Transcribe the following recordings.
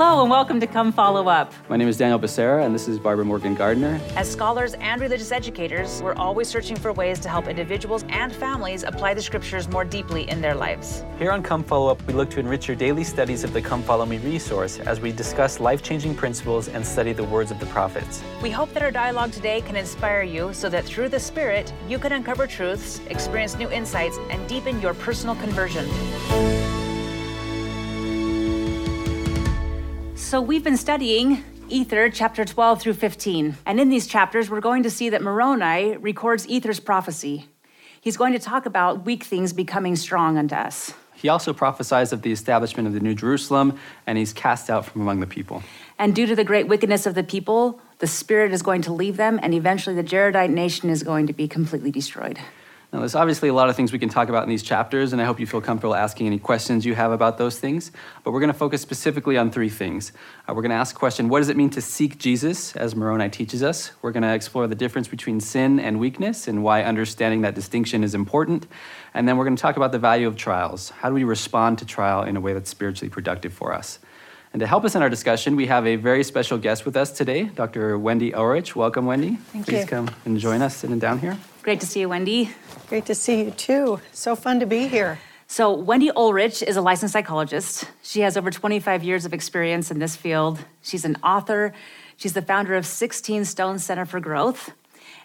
Hello, and welcome to Come Follow Up. My name is Daniel Becerra, and this is Barbara Morgan Gardner. As scholars and religious educators, we're always searching for ways to help individuals and families apply the scriptures more deeply in their lives. Here on Come Follow Up, we look to enrich your daily studies of the Come Follow Me resource as we discuss life changing principles and study the words of the prophets. We hope that our dialogue today can inspire you so that through the Spirit, you can uncover truths, experience new insights, and deepen your personal conversion. So, we've been studying Ether, chapter 12 through 15. And in these chapters, we're going to see that Moroni records Ether's prophecy. He's going to talk about weak things becoming strong unto us. He also prophesies of the establishment of the New Jerusalem, and he's cast out from among the people. And due to the great wickedness of the people, the Spirit is going to leave them, and eventually the Jaredite nation is going to be completely destroyed. Now, there's obviously a lot of things we can talk about in these chapters, and I hope you feel comfortable asking any questions you have about those things. But we're going to focus specifically on three things. Uh, we're going to ask the question what does it mean to seek Jesus, as Moroni teaches us? We're going to explore the difference between sin and weakness and why understanding that distinction is important. And then we're going to talk about the value of trials. How do we respond to trial in a way that's spiritually productive for us? And to help us in our discussion, we have a very special guest with us today, Dr. Wendy Ulrich. Welcome, Wendy. Thank Please you. come and join us sitting down here. Great to see you, Wendy. Great to see you too. So fun to be here. So, Wendy Ulrich is a licensed psychologist. She has over 25 years of experience in this field. She's an author. She's the founder of 16 Stone Center for Growth.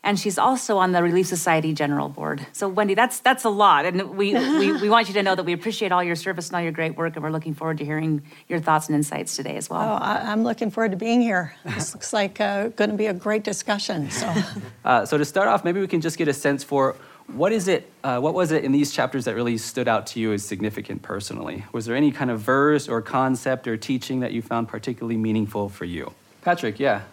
And she's also on the Relief Society General Board. So, Wendy, that's that's a lot. And we, we, we want you to know that we appreciate all your service and all your great work. And we're looking forward to hearing your thoughts and insights today as Oh, well. I, I'm looking forward to being here. This looks like uh, going to be a great discussion. So, Uh, so to start off, maybe we can just get a sense for what is it, uh, what was it in these chapters that really stood out to you as significant personally? Was there any kind of verse or concept or teaching that you found particularly meaningful for you? Patrick, yeah.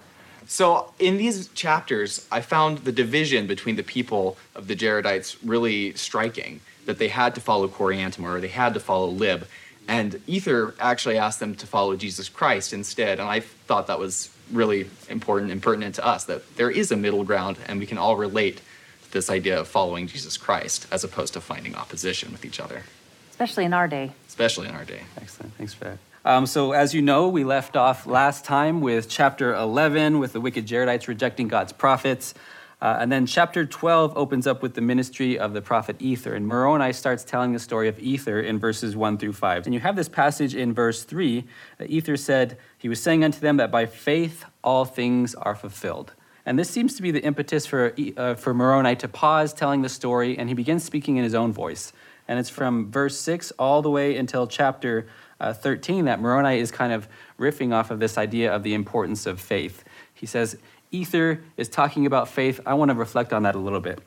So, in these chapters, I found the division between the people of the Jaredites really striking that they had to follow Coriantumr or they had to follow Lib. And Ether actually asked them to follow Jesus Christ instead. And I thought that was really important and pertinent to us that there is a middle ground and we can all relate to this idea of following Jesus Christ as opposed to finding opposition with each other, Especially in our day. especially in our day. Excellent. Thanks for that. Um, so, as you know, we left off last time with chapter 11 with the wicked Jaredites rejecting God's prophets. Uh, and then chapter 12 opens up with the ministry of the prophet Ether. And Moroni starts telling the story of Ether in verses 1 through 5. And you have this passage in verse 3 that Ether said, He was saying unto them that by faith all things are fulfilled. And this seems to be the impetus for, uh, for Moroni to pause telling the story, and he begins speaking in his own voice. And it's from verse 6 all the way until chapter uh, 13 that Moroni is kind of riffing off of this idea of the importance of faith. He says, Ether is talking about faith. I want to reflect on that a little bit.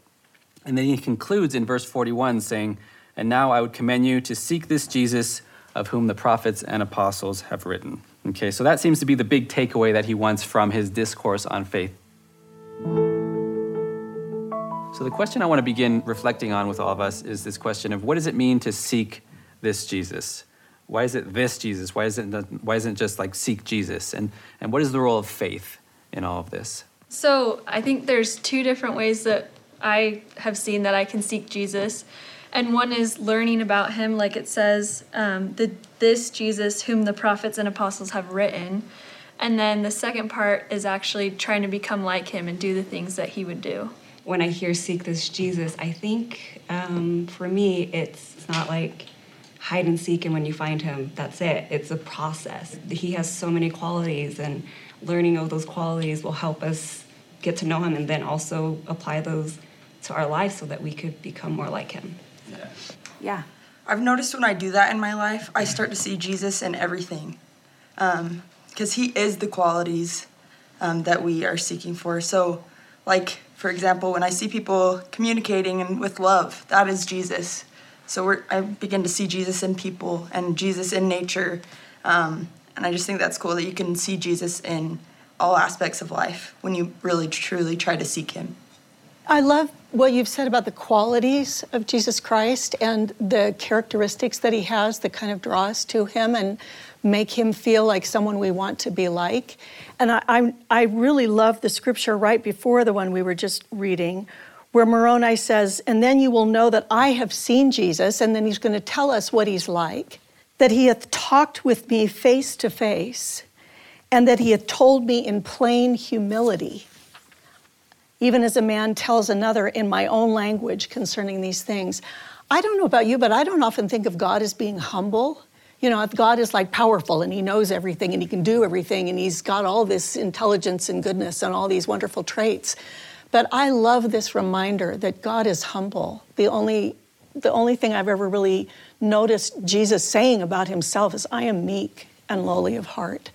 And then he concludes in verse 41 saying, And now I would commend you to seek this Jesus of whom the prophets and apostles have written. Okay, so that seems to be the big takeaway that he wants from his discourse on faith. So, the question I want to begin reflecting on with all of us is this question of what does it mean to seek this Jesus? Why is it this Jesus? Why isn't it, why isn't just like seek Jesus? And, and what is the role of faith in all of this? So I think there's two different ways that I have seen that I can seek Jesus. And one is learning about him, like it says, um, the, this Jesus whom the prophets and apostles have written. And then the second part is actually trying to become like him and do the things that he would do. when I hear seek this Jesus, I think um, for me, it's, it's not like hide and seek, and when you find him, that's it. It's a process. He has so many qualities, and learning of those qualities will help us get to know him and then also apply those to our lives so that we could become more like him. Yeah. I've noticed when I do that in my life, I start to see Jesus in everything. Because he is the qualities um, that we are seeking for. So, like, for example, when I see people communicating and with love, that is Jesus. So we're, I begin to see Jesus in people and Jesus in nature. Um, and I just think that's cool that you can see Jesus in all aspects of life when you really truly try to seek him. I love what you've said about the qualities of Jesus Christ and the characteristics that he has that kind of draw us to him and make him feel like someone we want to be like. And I, I, I really love the scripture right before the one we were just reading, where Moroni says, And then you will know that I have seen Jesus, and then he's going to tell us what he's like. that he hath talked with me face to face, and that he hath told me in plain humility, even as a man tells another in my own language concerning these things. I don't know about you, but I don't often think of God as being humble. You know, God is like powerful and he knows everything and he can do everything and he's got all this intelligence and goodness and all these wonderful traits. But I love this reminder that God is humble. The only the only thing I've ever really noticed Jesus saying about himself is, I am meek and lowly of heart.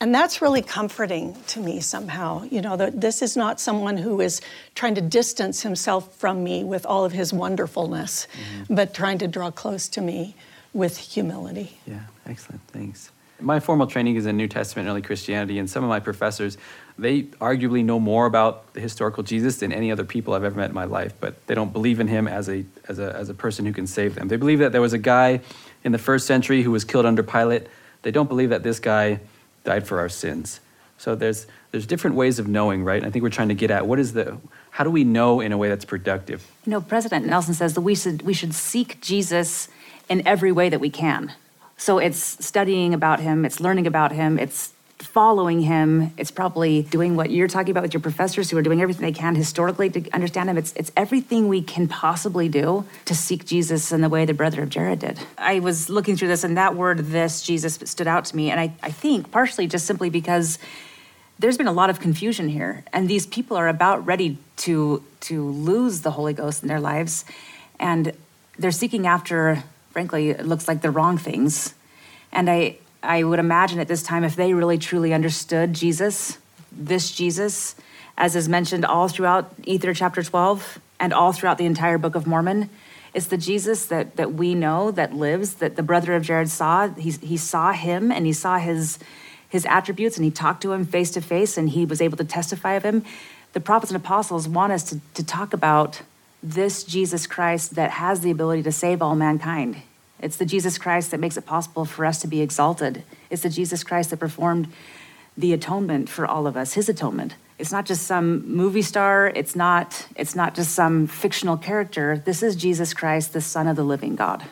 And that's really comforting to me somehow. You know, that this is not someone who is trying to distance himself from me with all of his wonderfulness, mm-hmm. but trying to draw close to me with humility. Yeah, excellent. Thanks. My formal training is in New Testament and early Christianity, and some of my professors they arguably know more about the historical Jesus than any other people I've ever met in my life, but they don't believe in him as a, as a, as a person who can save them. They believe that there was a guy in the first century who was killed under Pilate. They don't believe that this guy died for our sins. So there's, there's different ways of knowing, right? I think we're trying to get at what is the, how do we know in a way that's productive? You know, President Nelson says that we should, we should seek Jesus in every way that we can. So it's studying about him, it's learning about him, it's following him. It's probably doing what you're talking about with your professors who are doing everything they can historically to understand him. It's, it's everything we can possibly do to seek Jesus in the way the brother of Jared did. I was looking through this, and that word, this, Jesus, stood out to me. And I, I think partially just simply because there's been a lot of confusion here, and these people are about ready to, to lose the Holy Ghost in their lives. And they're seeking after, frankly, it looks like the wrong things. And I, I would imagine at this time, if they really truly understood Jesus, this Jesus, as is mentioned all throughout Ether chapter 12 and all throughout the entire Book of Mormon, it's the Jesus that, that we know that lives, that the brother of Jared saw. He, he saw him and he saw his, his attributes and he talked to him face to face and he was able to testify of him. The prophets and apostles want us to, to talk about this Jesus Christ that has the ability to save all mankind. It's the Jesus Christ that makes it possible for us to be exalted. It's the Jesus Christ that performed the atonement for all of us, his atonement. It's not just some movie star, it's not it's not just some fictional character. This is Jesus Christ, the son of the living God.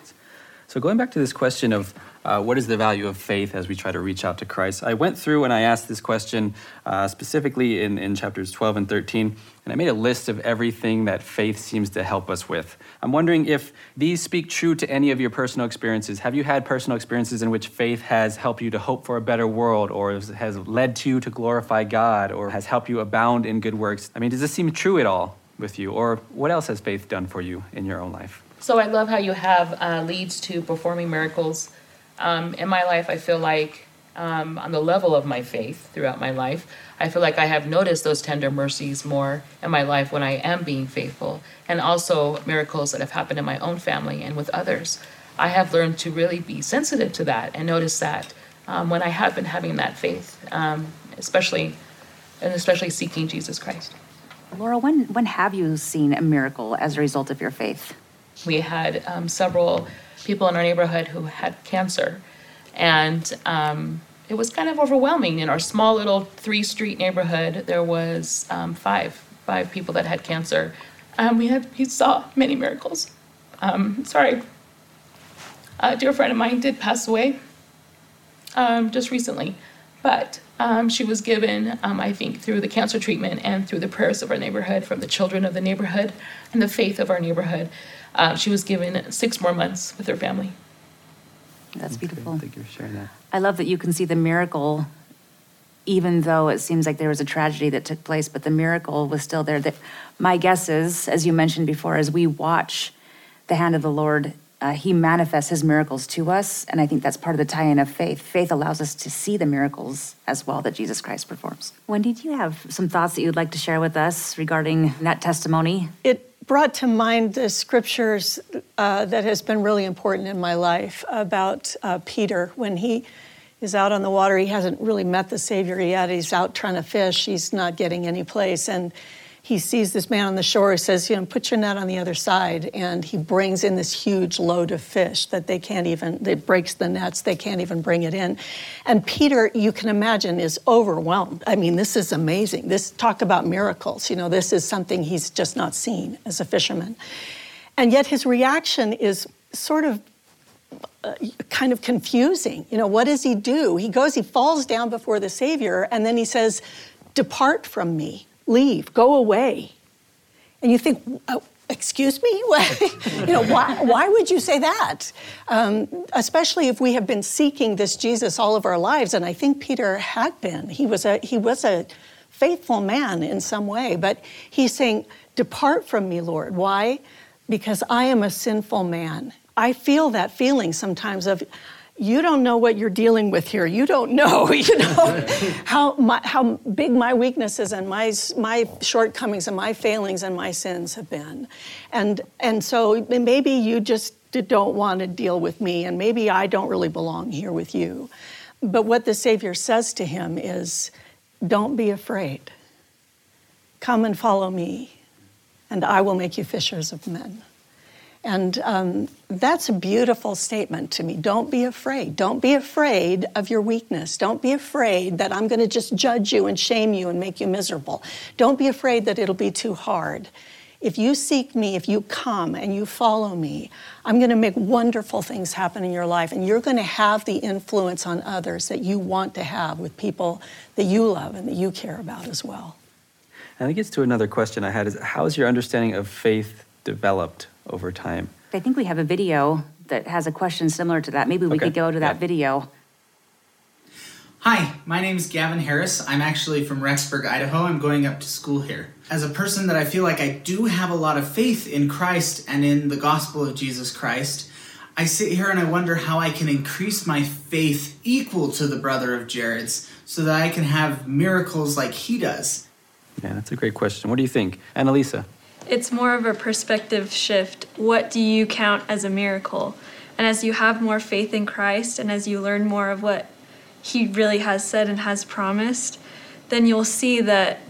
So going back to this question of uh, what is the value of faith as we try to reach out to Christ? I went through and I asked this question uh, specifically in, in chapters 12 and 13, and I made a list of everything that faith seems to help us with. I'm wondering if these speak true to any of your personal experiences. Have you had personal experiences in which faith has helped you to hope for a better world, or has led to you to glorify God, or has helped you abound in good works? I mean, does this seem true at all with you, or what else has faith done for you in your own life? So I love how you have uh, leads to performing miracles um, in my life, I feel like um, on the level of my faith throughout my life, I feel like I have noticed those tender mercies more in my life when I am being faithful, and also miracles that have happened in my own family and with others. I have learned to really be sensitive to that and notice that um, when I have been having that faith, um, especially and especially seeking Jesus Christ. Laura, when when have you seen a miracle as a result of your faith? We had um, several people in our neighborhood who had cancer. And um, it was kind of overwhelming. In our small little three street neighborhood, there was um, five, five people that had cancer. Um, we had, we saw many miracles. Um, sorry, a dear friend of mine did pass away um, just recently, but um, she was given, I think, through the cancer treatment and through the prayers of our neighborhood, from the children of the neighborhood and the faith of our neighborhood, uh, she was given six more months with her family. That's beautiful. Thank you for sharing that. I love that you can see the miracle, even though it seems like there was a tragedy that took place, but the miracle was still there. That my guess is, as you mentioned before, as we watch the hand of the Lord, uh, He manifests His miracles to us, and I think that's part of the tie-in of faith. Faith allows us to see the miracles as well that Jesus Christ performs. Wendy, do you have some thoughts that you'd like to share with us regarding that testimony? It brought to mind the scriptures uh, that has been really important in my life about uh, Peter when he is out on the water. He hasn't really met the Savior yet. He's out trying to fish. He's not getting any place, and he sees this man on the shore He says, You know, put your net on the other side. And he brings in this huge load of fish that they can't even, it breaks the nets, they can't even bring it in. And Peter, you can imagine, is overwhelmed. I mean, this is amazing. This, talk about miracles. You know, this is something he's just not seen as a fisherman. And yet his reaction is sort of uh, kind of confusing. You know, what does he do? He goes, he falls down before the Savior, and then he says, Depart from me, leave, go away. And you think, oh, excuse me? You know why, why would you say that? Um, especially if we have been seeking this jesus all of our lives and i think peter had been. He was a he was a faithful man in some way but he's saying depart from me lord. Why? Because i am a sinful man. I feel that feeling sometimes of you don't know what you're dealing with here. You don't know, you know, how, my, how big my weaknesses and my, my shortcomings and my failings and my sins have been. And, and so maybe you just don't want to deal with me, and maybe I don't really belong here with you. But what the Savior says to him is, don't be afraid. Come and follow me, and I will make you fishers of men. And um, that's a beautiful statement to me. Don't be afraid. Don't be afraid of your weakness. Don't be afraid that I'm going to just judge you and shame you and make you miserable. Don't be afraid that it'll be too hard. If you seek me, if you come and you follow me, I'm going to make wonderful things happen in your life, and you're going to have the influence on others that you want to have with people that you love and that you care about as well. And it gets to another question I had is how has your understanding of faith developed over time. I think we have a video that has a question similar to that. Maybe we Okay, could go to that yeah. video. Hi, my name is Gavin Harris. I'm actually from Rexburg, Idaho. I'm going up to school here. As a person that I feel like I do have a lot of faith in Christ and in the gospel of Jesus Christ, I sit here and I wonder how I can increase my faith equal to the brother of Jared's so that I can have miracles like he does. Yeah, that's a great question. What do you think? Annalisa? It's more of a perspective shift. What do you count as a miracle? And as you have more faith in Christ and as you learn more of what He really has said and has promised, then you'll see that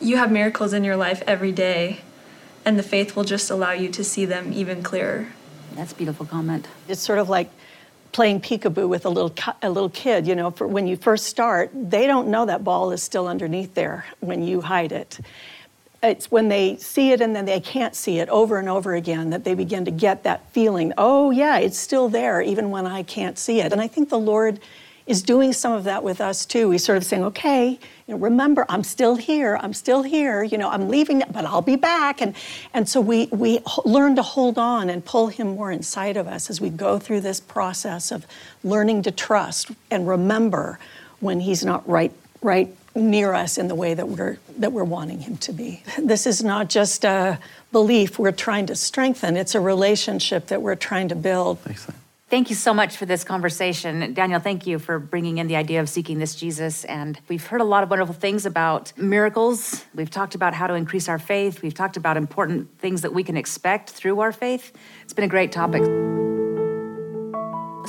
you have miracles in your life every day, and the faith will just allow you to see them even clearer. That's a beautiful comment. It's sort of like playing peekaboo with a little ki- a little kid. You know, for when you first start, they don't know that ball is still underneath there when you hide it. It's when they see it and then they can't see it over and over again that they begin to get that feeling. Oh yeah, it's still there even when I can't see it. And I think the Lord is doing some of that with us too. He's sort of saying, okay, you know, remember, I'm still here. I'm still here. You know, I'm leaving, but I'll be back. And, and so we, we learn to hold on and pull him more inside of us as we go through this process of learning to trust and remember when he's not right, right near us in the way that we're, that we're wanting him to be. This is not just a belief we're trying to strengthen. It's a relationship that we're trying to build. Excellent. Thank you so much for this conversation. Daniel, thank you for bringing in the idea of seeking this Jesus. And we've heard a lot of wonderful things about miracles. We've talked about how to increase our faith. We've talked about important things that we can expect through our faith. It's been a great topic.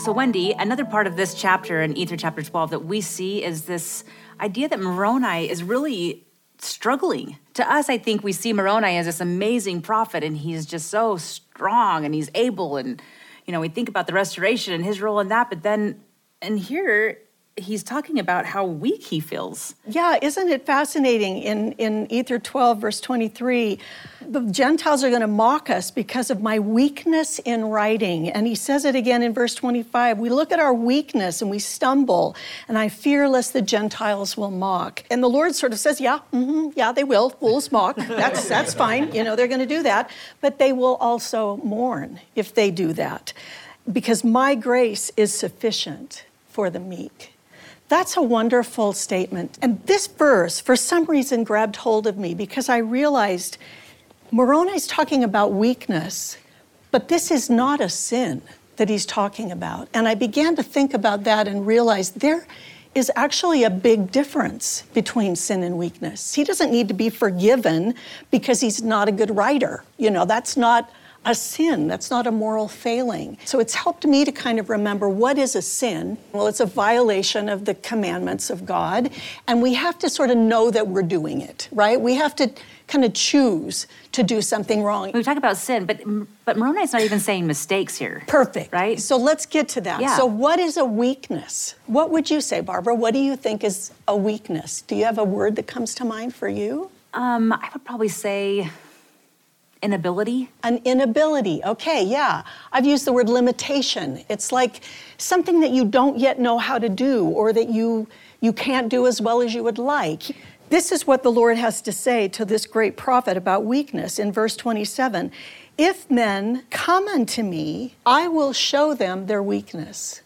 So, Wendy, another part of this chapter in Ether chapter 12 that we see is this idea that Moroni is really struggling. To us, I think we see Moroni as this amazing prophet, and he's just so strong and he's able. And, you know, we think about the restoration and his role in that, but then, and here, he's talking about how weak he feels. Yeah, isn't it fascinating? In, in Ether 12, verse 23, the Gentiles are going to mock us because of my weakness in writing. And he says it again in verse 25. We look at our weakness and we stumble, and I fear lest the Gentiles will mock. And the Lord sort of says, Yeah, mhm, yeah, they will. Fools mock. That's, that's fine. You know, they're going to do that. But they will also mourn if they do that, because my grace is sufficient for the meek. That's a wonderful statement. And this verse, for some reason, grabbed hold of me because I realized Moroni's talking about weakness, but this is not a sin that he's talking about. And I began to think about that and realized there is actually a big difference between sin and weakness. He doesn't need to be forgiven because he's not a good writer. You know, that's not a sin. That's not a moral failing. So it's helped me to kind of remember what is a sin? Well, it's a violation of the commandments of God. And we have to sort of know that we're doing it, right? We have to kind of choose to do something wrong. We talk about sin, but but Moroni's not even saying mistakes here. Perfect. Right? So let's get to that. Yeah. So, what is a weakness? What would you say, Barbara? What do you think is a weakness? Do you have a word that comes to mind for you? Um, I would probably say Inability? An inability. Okay, yeah. I've used the word limitation. It's like something that you don't yet know how to do or that you you can't do as well as you would like. This is what the Lord has to say to this great prophet about weakness in verse 27. If men come unto me, I will show them their weakness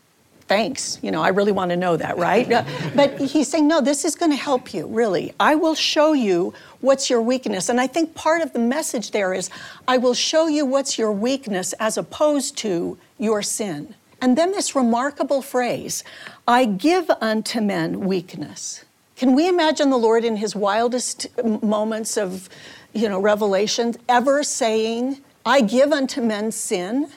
thanks. You know, I really want to know that, right? but he's saying, no, this is going to help you, really. I will show you what's your weakness. And I think part of the message there is, I will show you what's your weakness as opposed to your sin. And then this remarkable phrase, I give unto men weakness. Can we imagine the Lord in his wildest moments of, you know, revelation ever saying, I give unto men sin?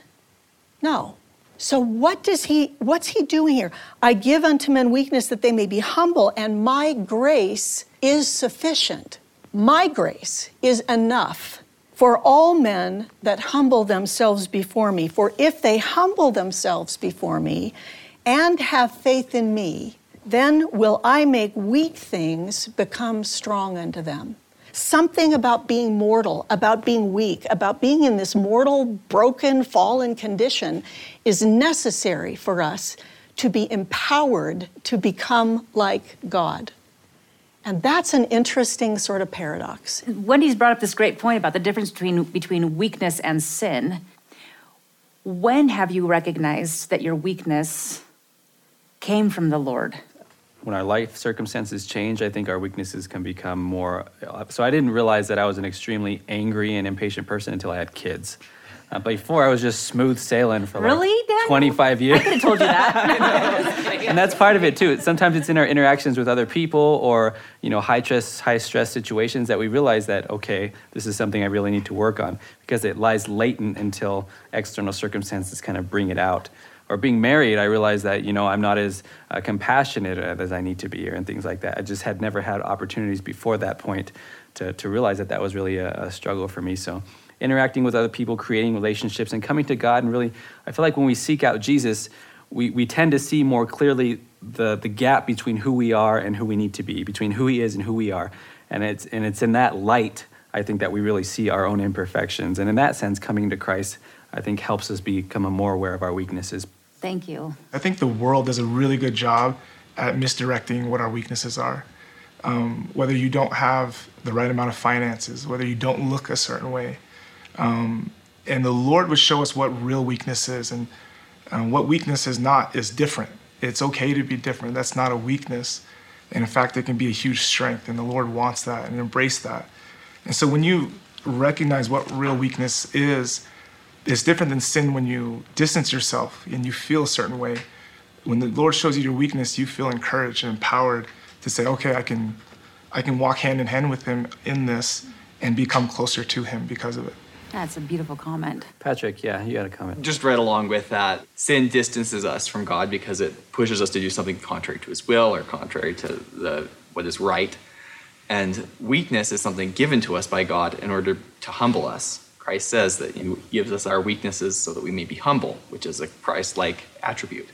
No. So what does he what's he doing here? I give unto men weakness that they may be humble and my grace is sufficient. My grace is enough for all men that humble themselves before me. For if they humble themselves before me and have faith in me, then will I make weak things become strong unto them something about being mortal, about being weak, about being in this mortal, broken, fallen condition is necessary for us to be empowered to become like God. And that's an interesting sort of paradox. Wendy's brought up this great point about the difference between, between weakness and sin. When have you recognized that your weakness came from the Lord? when our life circumstances change, I think our weaknesses can become more. So I didn't realize that I was an extremely angry and impatient person until I had kids. Uh, before I was just smooth sailing for really, like 25 years. I could have told you that. and that's part of it too. Sometimes it's in our interactions with other people or you know high stress, high stress situations that we realize that okay, this is something I really need to work on because it lies latent until external circumstances kind of bring it out or being married, I realized that you know I'm not as uh, compassionate as I need to be, or and things like that. I just had never had opportunities before that point to to realize that that was really a, a struggle for me. So interacting with other people, creating relationships, and coming to God, and really, I feel like when we seek out Jesus, we we tend to see more clearly the the gap between who we are and who we need to be, between who He is and who we are, and it's and it's in that light. I think that we really see our own imperfections. And in that sense, coming to Christ, I think, helps us become more aware of our weaknesses. Thank you. I think the world does a really good job at misdirecting what our weaknesses are. Um, whether you don't have the right amount of finances, whether you don't look a certain way. Um, and the Lord would show us what real weakness is. And um, what weakness is not is different. It's okay to be different. That's not a weakness. And in fact, it can be a huge strength. And the Lord wants that and embrace that. And so when you recognize what real weakness is, it's different than sin when you distance yourself and you feel a certain way. When the Lord shows you your weakness, you feel encouraged and empowered to say, okay, I can, I can walk hand in hand with Him in this and become closer to Him because of it. That's a beautiful comment. Patrick, yeah, you had a comment. Just right along with that, sin distances us from God because it pushes us to do something contrary to His will or contrary to the, what is right. And weakness is something given to us by God in order to humble us Christ says that He gives us our weaknesses so that we may be humble, which is a Christ like attribute,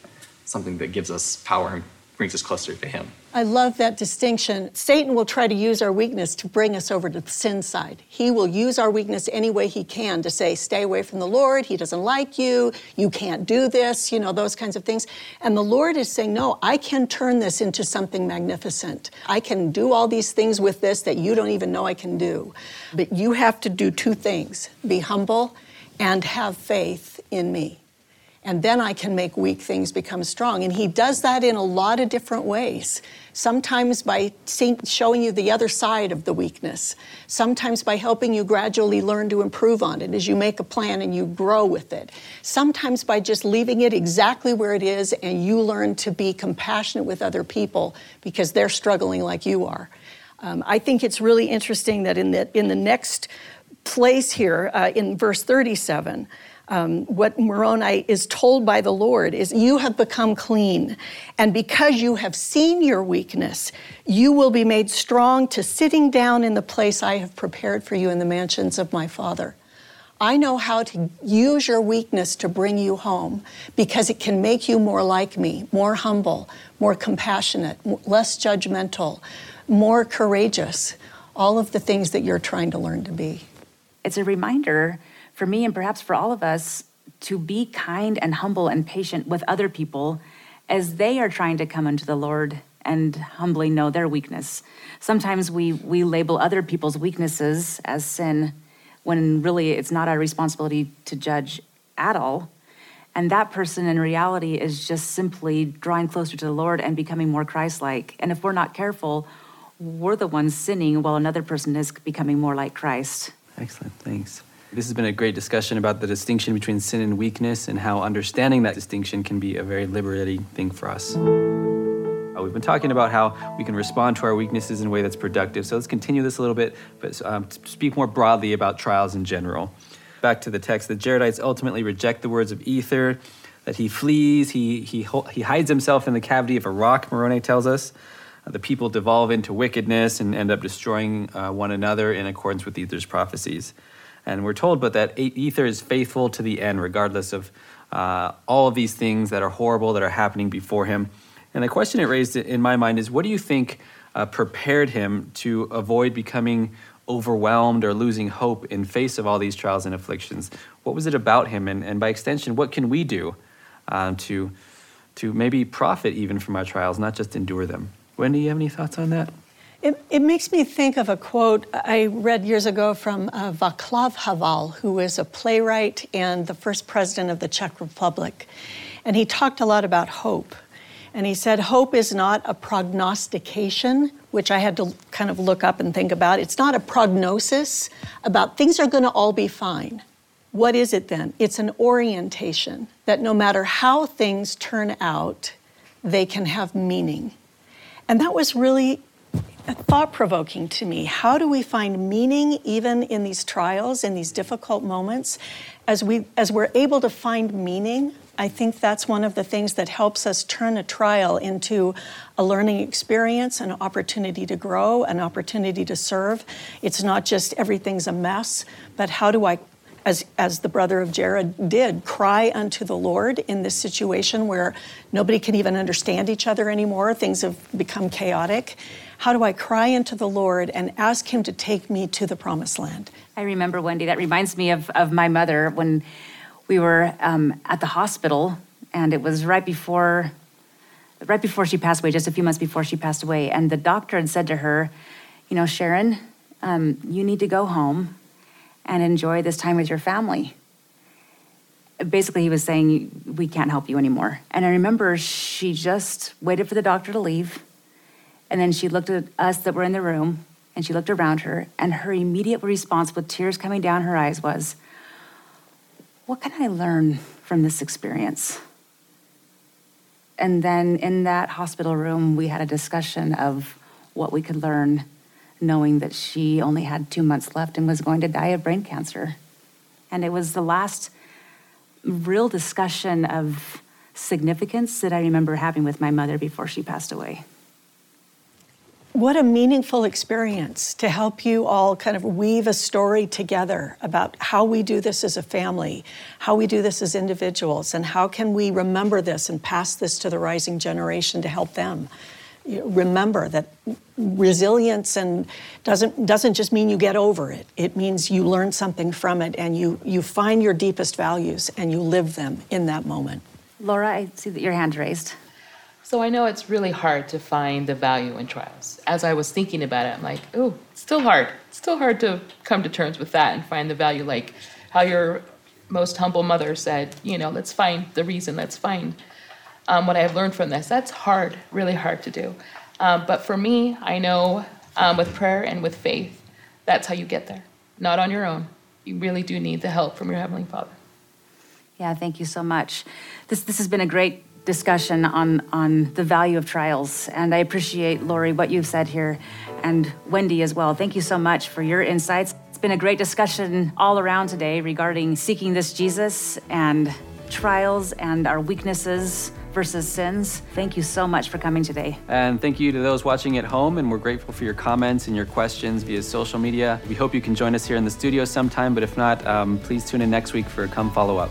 something that gives us power and brings us closer to Him. I love that distinction. Satan will try to use our weakness to bring us over to the sin side. He will use our weakness any way he can to say, stay away from the Lord. He doesn't like you. You can't do this, you know, those kinds of things. And the Lord is saying, no, I can turn this into something magnificent. I can do all these things with this that you don't even know I can do. But you have to do two things be humble and have faith in me and then I can make weak things become strong. And he does that in a lot of different ways. Sometimes by showing you the other side of the weakness, sometimes by helping you gradually learn to improve on it as you make a plan and you grow with it, sometimes by just leaving it exactly where it is and you learn to be compassionate with other people because they're struggling like you are. Um, I think it's really interesting that in the, in the next place here, uh, in verse 37, um, what Moroni is told by the Lord is, You have become clean. And because you have seen your weakness, you will be made strong to sitting down in the place I have prepared for you in the mansions of my Father. I know how to use your weakness to bring you home because it can make you more like me, more humble, more compassionate, less judgmental, more courageous, all of the things that you're trying to learn to be. it's a reminder for me and perhaps for all of us to be kind and humble and patient with other people as they are trying to come unto the Lord and humbly know their weakness. Sometimes we, we label other people's weaknesses as sin when really it's not our responsibility to judge at all. And that person in reality is just simply drawing closer to the Lord and becoming more Christ like. And if we're not careful, we're the ones sinning while another person is becoming more like Christ. Excellent, thanks. This has been a great discussion about the distinction between sin and weakness and how understanding that distinction can be a very liberating thing for us. Uh, we've been talking about how we can respond to our weaknesses in a way that's productive. So let's continue this a little bit, but um, speak more broadly about trials in general. Back to the text, the Jaredites ultimately reject the words of Ether, that he flees, he, he, he hides himself in the cavity of a rock, Moroni tells us. Uh, the people devolve into wickedness and end up destroying uh, one another in accordance with Ether's prophecies. And we're told but that Ether is faithful to the end, regardless of uh, all of these things that are horrible that are happening before him. And the question it raised in my mind is what do you think uh, prepared him to avoid becoming overwhelmed or losing hope in face of all these trials and afflictions? What was it about him? And, and by extension, what can we do um, to, to maybe profit even from our trials, not just endure them? Wendy, you have any thoughts on that? It, it, makes me think of a quote I read years ago from uh, Václav Havel, who was a playwright and the first president of the Czech Republic. And he talked a lot about hope. And he said, Hope is not a prognostication, which I had to kind of look up and think about. It's not a prognosis about things are going to all be fine. What is it then? It's an orientation that no matter how things turn out, they can have meaning. And that was really thought provoking to me. How do we find meaning even in these trials, in these difficult moments? As, we, as we're able to find meaning, I think that's one of the things that helps us turn a trial into a learning experience, an opportunity to grow, an opportunity to serve. It's not just everything's a mess, but how do I as, as the brother of Jared did, cry unto the Lord in this situation where nobody can even understand each other anymore. Things have become chaotic. How do I cry into the Lord and ask Him to take me to the promised land? I remember, Wendy, that reminds me of, of my mother when we were um, at the hospital, and it was right before, right before she passed away, just a few months before she passed away. And the doctor had said to her, You know, Sharon, um, you need to go home and enjoy this time with your family. Basically, he was saying, We can't help you anymore. And I remember she just waited for the doctor to leave. And then she looked at us that were in the room and she looked around her. And her immediate response, with tears coming down her eyes, was, what can I learn from this experience? And then in that hospital room, we had a discussion of what we could learn, knowing that she only had two months left and was going to die of brain cancer. And it was the last real discussion of significance that I remember having with my mother before she passed away. What a meaningful experience to help you all kind of weave a story together about how we do this as a family, how we do this as individuals, and how can we remember this and pass this to the rising generation to help them. remember that resilience and doesn't doesn't just mean you get over it. It means you learn something from it and you you find your deepest values and you live them in that moment. Laura, I see that your hand raised. So I know it's really hard to find the value in trials. As I was thinking about it, I'm like, oh, it's still hard. It's still hard to come to terms with that and find the value. Like how your most humble mother said, you know, let's find the reason, let's find um, what I've learned from this. That's hard, really hard to do. Um, but for me, I know um, with prayer and with faith, that's how you get there. Not on your own. You really do need the help from your Heavenly Father. Yeah, thank you so much. This, this has been a great discussion on, on the value of trials. And I appreciate, Lori, what you've said here, and Wendy as well. Thank you so much for your insights. It's been a great discussion all around today regarding seeking this Jesus and trials and our weaknesses versus sins. Thank you so much for coming today. And thank you to those watching at home. And we're grateful for your comments and your questions via social media. We hope you can join us here in the studio sometime, but if not, um, please tune in next week for Come Follow Up.